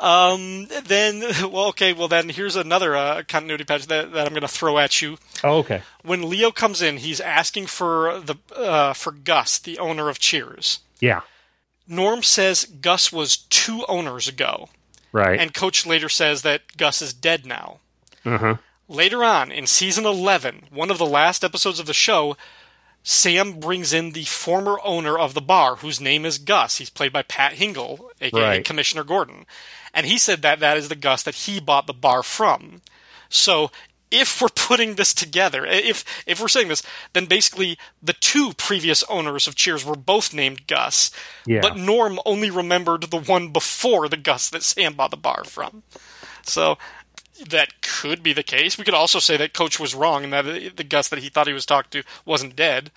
Um. Then, well, okay. Well, then here's another uh, continuity patch that, that I'm going to throw at you. Oh, okay. When Leo comes in, he's asking for the uh, for Gus, the owner of Cheers. Yeah. Norm says Gus was two owners ago, Right. and Coach later says that Gus is dead now. uh-huh. Later on, in season 11, one of the last episodes of the show, Sam brings in the former owner of the bar, whose name is Gus. He's played by Pat Hingle, aka Right. Commissioner Gordon. And he said that that is the Gus that he bought the bar from. So, if we're putting this together, if if we're saying this, then basically the two previous owners of Cheers were both named Gus, Yeah. but Norm only remembered the one before the Gus that Sam bought the bar from. So, that could be the case. We could also say that Coach was wrong and that the Gus that he thought he was talking to wasn't dead.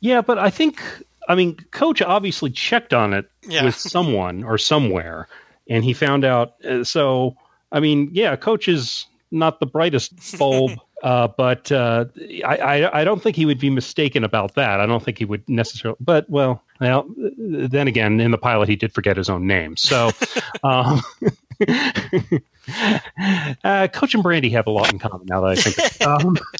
Yeah, but I think I mean Coach obviously checked on it Yeah. with someone or somewhere, and he found out. Uh, so I mean, yeah, Coach is not the brightest bulb. *laughs* Uh, but uh, I, I, I don't think he would be mistaken about that. I don't think he would necessarily. But well, well, then again, in the pilot, he did forget his own name. So, *laughs* um, *laughs* *laughs* uh, Coach and Brandy have a lot in common. Now that I think. Of it. *laughs*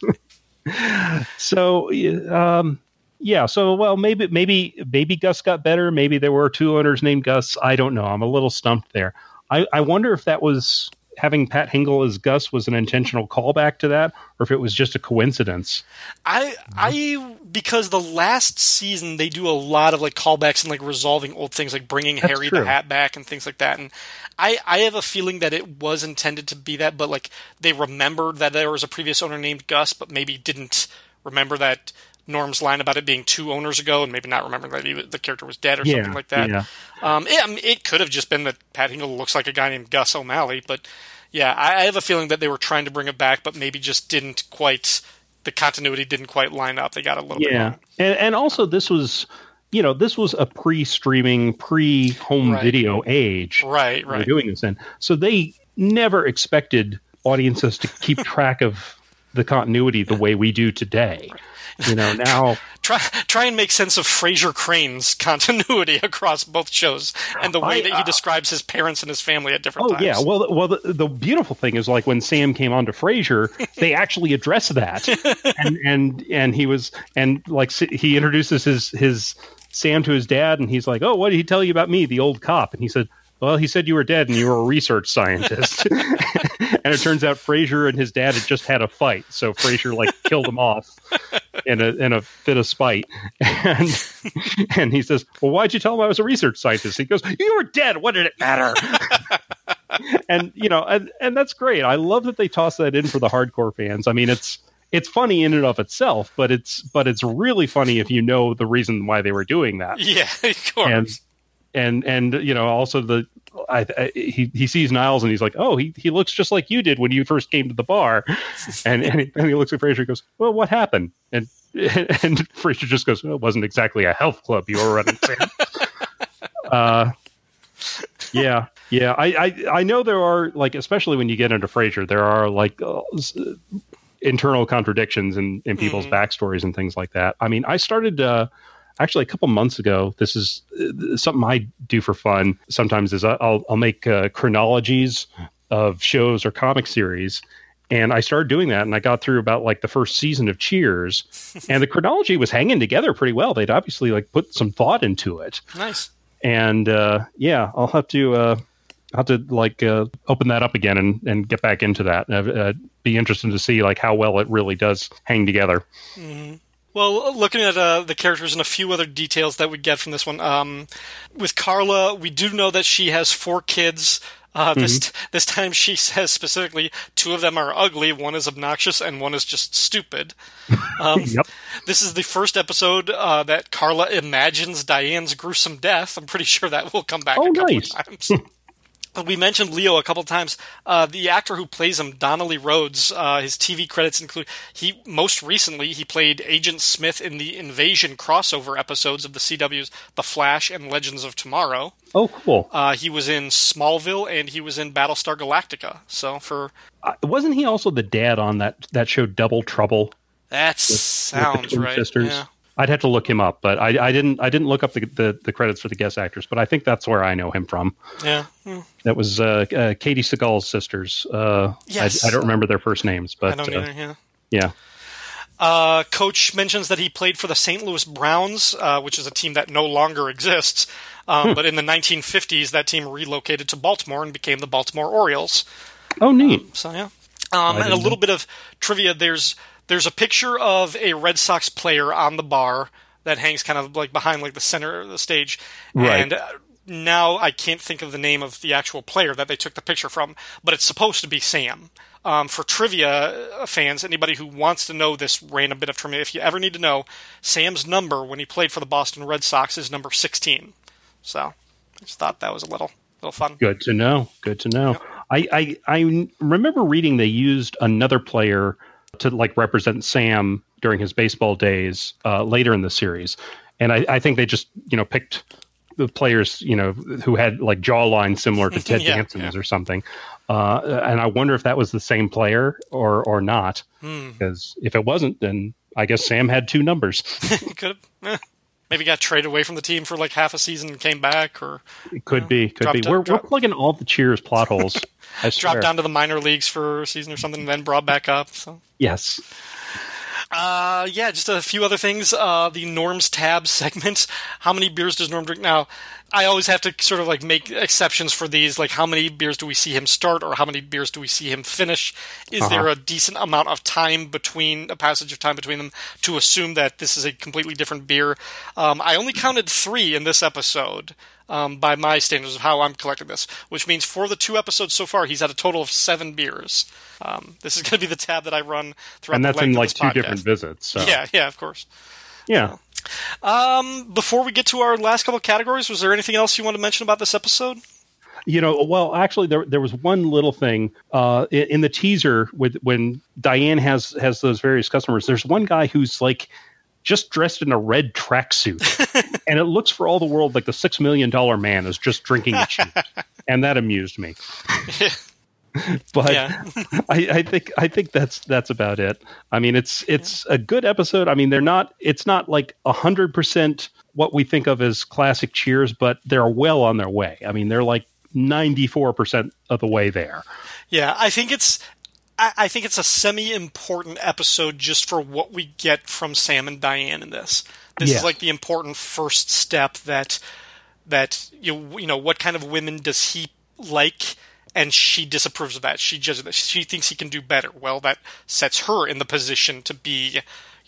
Um, *laughs* so, um, yeah. So, well, maybe maybe maybe Gus got better. Maybe there were two owners named Gus. I don't know. I'm a little stumped there. I, I wonder if that was having Pat Hingle as Gus was an intentional callback to that, or if it was just a coincidence. I I because the last season they do a lot of like callbacks and like resolving old things like bringing That's Harry true. the Hat back and things like that and I I have a feeling that it was intended to be that but like they remembered that there was a previous owner named Gus but maybe didn't remember that Norm's line about it being two owners ago and maybe not remembering that he, the character was dead or Yeah, something like that. yeah. Um, it, I mean, it could have just been that Pat Hingle looks like a guy named Gus O'Malley, but yeah, I, I have a feeling that they were trying to bring it back, but maybe just didn't quite. The continuity didn't quite line up. They got a little bit Yeah, and and also this was, you know, this was a pre-streaming, pre-home Right. video age. Right, We're right. doing this in, so they never expected audiences to keep *laughs* track of the continuity the way we do today. You know, now *laughs* Try try and make sense of Frasier Crane's *laughs* continuity across both shows and the way I- that he uh, describes his parents and his family at different Oh times. yeah, well, well, the, the beautiful thing is like when Sam came on to Frasier, *laughs* they actually address that, and and and he was and like he introduces his his Sam to his dad, and he's like, "Oh, what did he tell you about me, the old cop?" And he said, "Well, he said you were dead and you were a research scientist." *laughs* and it turns out Frasier and his dad had just had a fight, so Frasier like killed him off in a in a fit of spite, and and he says, "Well, why'd you tell him I was a research scientist?" He goes, "You were dead. What did it matter?" *laughs* and you know, and and that's great. I love that they toss that in for the hardcore fans. I mean, it's it's funny in and of itself, but it's but it's really funny if you know the reason why they were doing that. yeah, of course. And and and you know, also the I, I, he he sees Niles and he's like, oh, he he looks just like you did when you first came to the bar, *laughs* and and he, and he looks at Frasier and goes, well, what happened? And *laughs* and Frasier just goes, well, it wasn't exactly a health club you were running, *laughs* uh, yeah, yeah. I, I I know there are like, especially when you get into Frasier, there are like uh, internal contradictions in in people's Mhm. backstories and things like that. I mean, I started. Uh, Actually, a couple months ago, this is uh, something I do for fun. Sometimes is I'll I'll make uh, chronologies of shows or comic series, and I started doing that, and I got through about like the first season of Cheers, *laughs* and the chronology was hanging together pretty well. They'd obviously like put some thought into it, nice. and uh, yeah, I'll have to uh, I'll have to like uh, open that up again and, and get back into that. Uh, uh, be interested to see like how well it really does hang together. Well, looking at uh, the characters and a few other details that we get from this one, um, with Carla, we do know that she has four kids. Uh, this Mm-hmm. this time, she *laughs* says specifically two of them are ugly, one is obnoxious, and one is just stupid. *laughs* Um, Yep. This is the first episode uh, that Carla imagines Diane's gruesome death. I'm pretty sure that will come back Oh, a couple nice. of times. *laughs* We mentioned Leo a couple times. Uh, the actor who plays him, Donnelly Rhodes, uh, his TV credits include he most recently he played Agent Smith in the Invasion crossover episodes of the CW's The Flash and Legends of Tomorrow. Oh, cool. Uh, he was in Smallville and he was in Battlestar Galactica. So for Uh, wasn't he also the dad on that that show Double Trouble? that with sounds twin right. Sisters? Yeah. I'd have to look him up, but I, I didn't I didn't look up the, the the credits for the guest actors, but I think that's where I know him from. Yeah. Hmm. That was uh, uh, Katey Sagal's sisters. Uh, Yes. I, I don't remember their first names, but I don't uh, either. Yeah. yeah. Uh, Coach mentions that he played for the St. Louis Browns, uh, which is a team that no longer exists. Um, but in the 1950s, that team relocated to Baltimore and became the Baltimore Orioles. Oh, neat. So yeah. Um, and a little bit of trivia. There's there's a picture of a Red Sox player on the bar that hangs kind of like behind like the center of the stage. Right. And uh, now I can't think of the name of the actual player that they took the picture from, but it's supposed to be Sam. Um, for trivia uh, fans, anybody who wants to know this random bit of trivia, if you ever need to know, Sam's number when he played for the Boston Red Sox is number 16. So I just thought that was a little little fun. Good to know. Good to know. I, I I remember reading they used another player to like represent Sam during his baseball days uh, later in the series, and I, I think they just you know picked the players you know who had like jawline similar to *laughs* Ted Yeah, Danson's yeah. or something. Uh, and I wonder if that was the same player or or not. Hmm. Because if it wasn't, then I guess Sam had two numbers. *laughs* Could have. Maybe got traded away from the team for like half a season and came back, or It could be, could be. down- We're, drop- we're plugging all the Cheers plot holes. *laughs* Dropped down to the minor leagues for a season or something, and then brought back up. So. Yes. Uh, yeah, just a few other things. Uh, the Norm's tab segment. *laughs* How many beers does Norm drink now? I always have to sort of like make exceptions for these. Like, how many beers do we see him start, or how many beers do we see him finish? Is there a decent amount of time between a passage of time between them to assume that this is a completely different beer? Um, I only counted three in this episode. Um, by my standards of how I'm collecting this, which means for the two episodes so far, he's had a total of seven beers. Um, this is going to be the tab that I run throughout And that's in like two podcast. different visits. So. Yeah, yeah, of course. Yeah. Um, before we get to our last couple of categories, was there anything else you want to mention about this episode? You know, well, actually, there there was one little thing uh, in, in the teaser with when Diane has has those various customers. There's one guy who's like just dressed in a red tracksuit, *laughs* and it looks for all the world like the six million dollar man is just drinking a cheap, *laughs* and that amused me. *laughs* but Yeah. I, I think I think that's that's about it. I mean, it's it's a good episode. I mean, they're not it's not like hundred percent what we think of as classic Cheers, but they're well on their way. I mean, they're like ninety four percent of the way there. Yeah, I think it's I, I think it's a semi-important episode just for what we get from Sam and Diane in this. This Yeah. is like the important first step that that you you know what kind of women does he like and she disapproves of that. She judges that. She thinks he can do better. Well, that sets her in the position to be,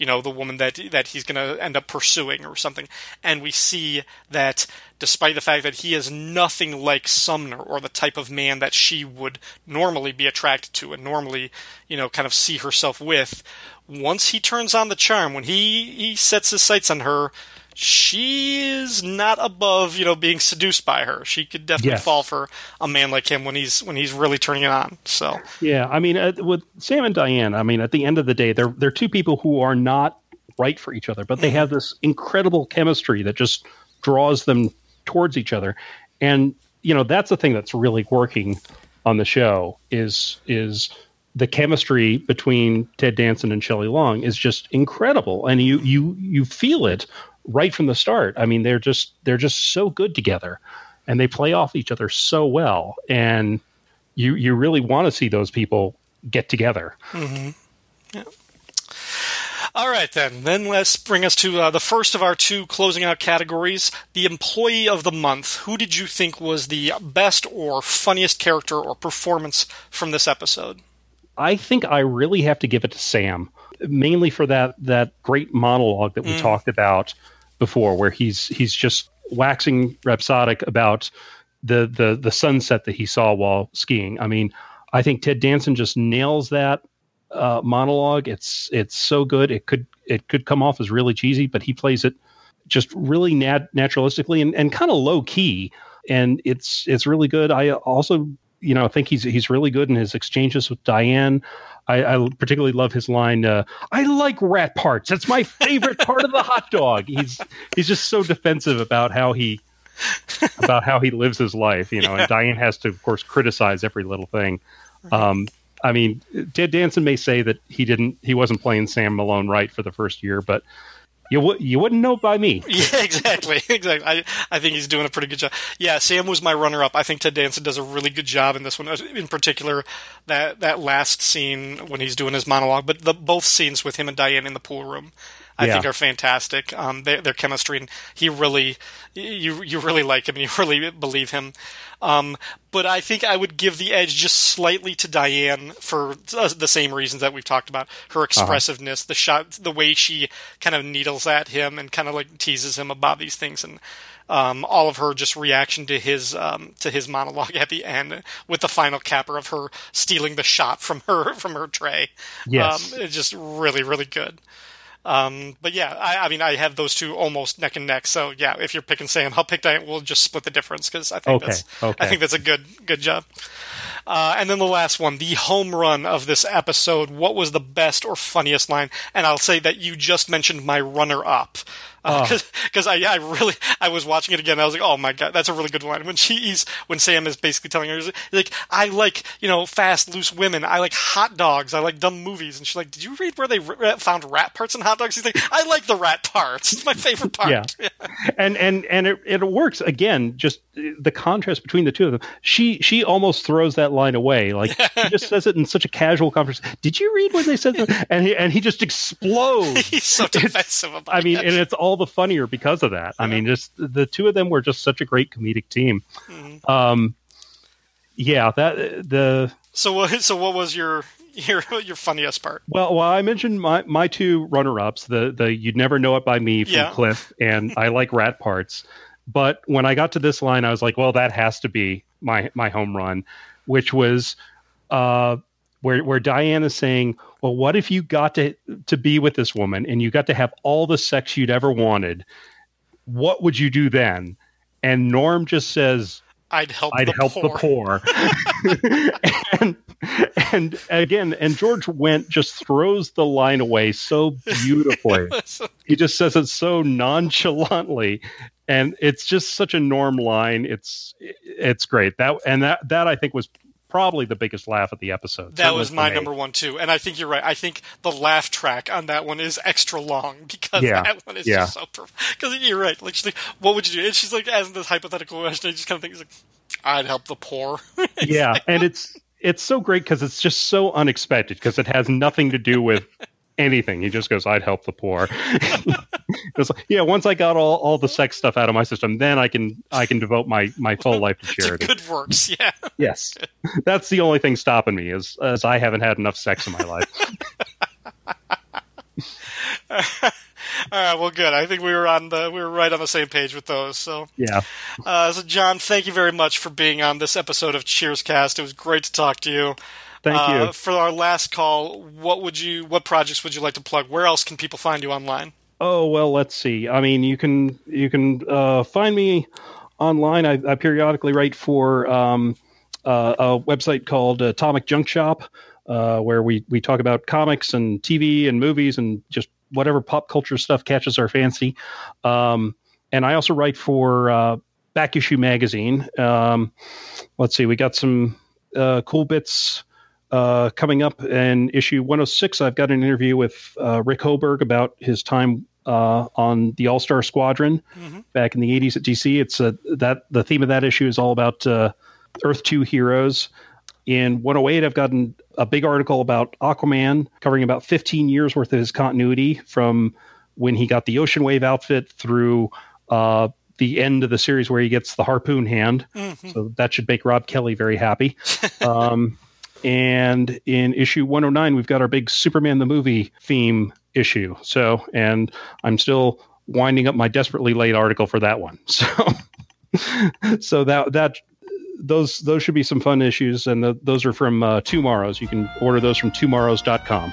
you know, the woman that that he's going to end up pursuing or something. And we see that despite the fact that he is nothing like Sumner or the type of man that she would normally be attracted to and normally, you know, kind of see herself with, once he turns on the charm, when he he sets his sights on her, she is not above, you know, being seduced by her. She could definitely Yes. fall for a man like him when he's when he's really turning it on. So Yeah, I mean, uh, with Sam and Diane, I mean, at the end of the day, they're they're two people who are not right for each other, but they have this incredible chemistry that just draws them towards each other, and you know that's the thing that's really working on the show is is the chemistry between Ted Danson and Shelley Long is just incredible, and you you you feel it right from the start. I mean, they're just they're just so good together, and they play off each other so well, and you you really want to see those people get together. Yeah. All right, then. Then let's bring us to uh, the first of our two closing out categories the employee of the month. Who did you think was the best or funniest character or performance from this episode? I think I really have to give it to Sam, mainly for that that great monologue that we talked about before, where he's he's just waxing rhapsodic about the the the sunset that he saw while skiing. I mean, I think Ted Danson just nails that uh, monologue. It's it's so good. It could it could come off as really cheesy, but he plays it just really nat- naturalistically and, and kind of low key, and it's it's really good. I also you know I think he's he's really good in his exchanges with Diane. I, I particularly love his line. Uh, I like rat parts. That's my favorite *laughs* part of the hot dog. He's he's just so defensive about how he about how he lives his life. You know, and Diane has to, of course, criticize every little thing. Um, I mean, Ted Danson may say that he didn't, he wasn't playing Sam Malone right for the first year, but you would you wouldn't know by me. *laughs* Yeah, exactly, *laughs* exactly. I, I think he's doing a pretty good job. Yeah, Sam was my runner-up. I think Ted Danson does a really good job in this one, in particular that that last scene when he's doing his monologue, but the both scenes with him and Diane in the pool room. I Yeah. think are fantastic. Um, their, their chemistry, and he really, you you really like him, and you *laughs* really believe him. Um, but I think I would give the edge just slightly to Diane for the same reasons that we've talked about. Her expressiveness, the shot, the way she kind of needles at him and kind of like teases him about these things, and um, all of her just reaction to his um, to his monologue *laughs* at the end, with the final capper of her stealing the shot from her *laughs* from her tray. Yes. um, it's just really really good. Um, but yeah, I, I mean, I have those two almost neck and neck. So yeah, if you're picking Sam, I'll pick Diane. We'll just split the difference because I think Okay, that's okay. I think that's a good good job. Uh, and then the last one, the home run of this episode. What was the best or funniest line? And I'll say that you just mentioned my runner up. Because uh, I, I really, I was watching it again. I was like, oh my god, that's a really good line. When she's, when Sam is basically telling her, like, I like, you know, fast, loose women. I like hot dogs. I like dumb movies. And she's like, did you read where they found rat parts in hot dogs? He's like, I like the rat parts. It's my favorite part. *laughs* Yeah. and and and it, it works again. Just the contrast between the two of them. She she almost throws that line away. Like he just *laughs* says it in such a casual conversation. Did you read what they said? that? *laughs* And he, and he just explodes. *laughs* He's so defensive about I mean, it. and it's all the funnier because of that. I mean, just the two of them were just such a great comedic team. Mhm. Um, yeah, that the So what? So what was your your your funniest part? well, well, I mentioned my my two runner ups, the the you'd never know it by me from Yeah. Cliff, and I like rat parts. But when I got to this line, I was like, well, that has to be my my home run, which was uh, where where Diane is saying, well, what if you got to to be with this woman and you got to have all the sex you'd ever wanted? What would you do then? And Norm just says, I'd help. I'd the help poor. the poor. *laughs* and and again, and George Wendt just throws the line away so beautifully. *laughs* he just says it so nonchalantly, and it's just such a norm line. It's it's great. That and that that I think was probably the biggest laugh of the episode. That was my number one too, and I think you're right. I think the laugh track on that one is extra long *laughs* because Yeah. that one is Yeah. just so perfect. Because you're right. Like she's like, "What would you do?" And she's like, asking this hypothetical question. I just kind of think, like, "I'd help the poor." *laughs* yeah, and it's it's so great because it's just so unexpected because it has nothing to do with anything. He just goes, "I'd help the poor." *laughs* it's like, yeah, once I got all, all the sex stuff out of my system, then I can I can devote my my full life to *laughs* to charity. good works. Yeah. *laughs* Yes, that's the only thing stopping me is as I haven't had enough sex in my life. All right. Well, good. I think we were on the we were right on the same page with those. So, Yeah, uh, so John, thank you very much for being on this episode of Cheers Cast. It was great to talk to you. Thank Uh, you. For our last call, what would you what projects would you like to plug? Where else can people find you online? Oh well, let's see. I mean, you can you can uh, find me online. I, I periodically write for um, uh, a website called Atomic Junk Shop, uh, where we we talk about comics and TV and movies and just whatever pop culture stuff catches our fancy. Um, and I also write for uh, Back Issue Magazine. Um, let's see, we got some uh, cool bits uh, coming up in issue 106. I've got an interview with uh, Rick Hoberg about his time uh, on the All Star Squadron Mhm. back in the 80s at DC. It's uh, that the theme of that issue is all about uh, Earth 2 heroes. In 108, I've gotten a big article about Aquaman covering about 15 years worth of his continuity from when he got the Ocean Wave outfit through uh, the end of the series where he gets the harpoon hand. Mhm. So that should make Rob Kelly very happy. *laughs* um, and in issue 109, we've got our big Superman the movie theme issue. So, and I'm still winding up my desperately late article for that one. *laughs* So, so that that those those should be some fun issues, and the, those are from uh, TwoMorrows. You can order those from twomorrows.com.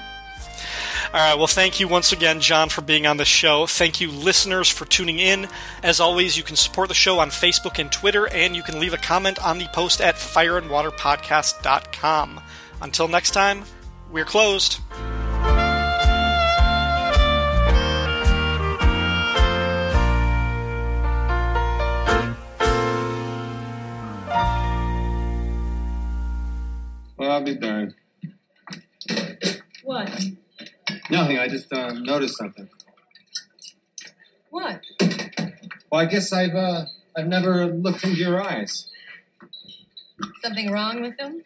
All right. Well, thank you once again, John, for being on the show. Thank you, listeners, for tuning in. As always, you can support the show on Facebook and Twitter, and you can leave a comment on the post at fireandwaterpodcast.com. Until next time, we're closed. Well, I'll be darned. What? Nothing. I just uh, noticed something. What? Well, I guess I've uh, I've never looked into your eyes. Something wrong with them?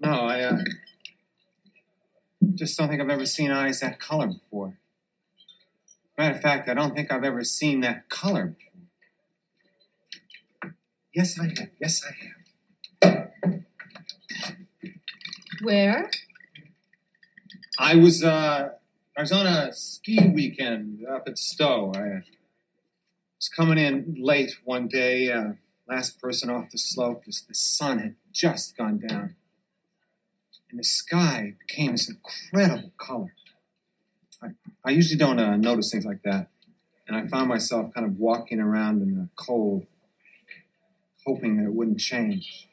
No, I uh, just don't think I've ever seen eyes that color before. Matter of fact, I don't think I've ever seen that color before. Yes, I have. Yes, I have. Where? I was uh, I was on a ski weekend up at Stowe. I was coming in late one day, uh, last person off the slope. As the sun had just gone down, and the sky became this incredible color. I, I usually don't uh, notice things like that, and I found myself kind of walking around in the cold, hoping that it wouldn't change.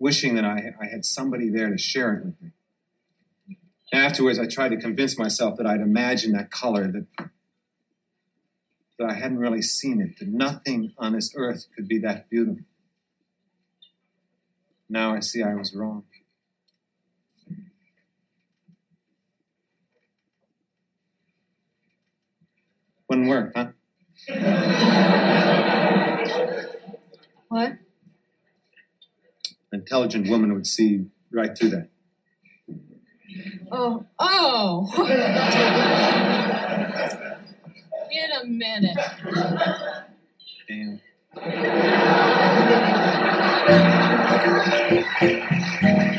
wishing that I, I had somebody there to share it with me. Afterwards, I tried to convince myself that I'd imagined that color, that, that I hadn't really seen it, that nothing on this earth could be that beautiful. Now I see I was wrong. Wouldn't work, huh? What? An intelligent woman would see right through that. Oh, oh. *laughs* In a minute. Damn. Thank you.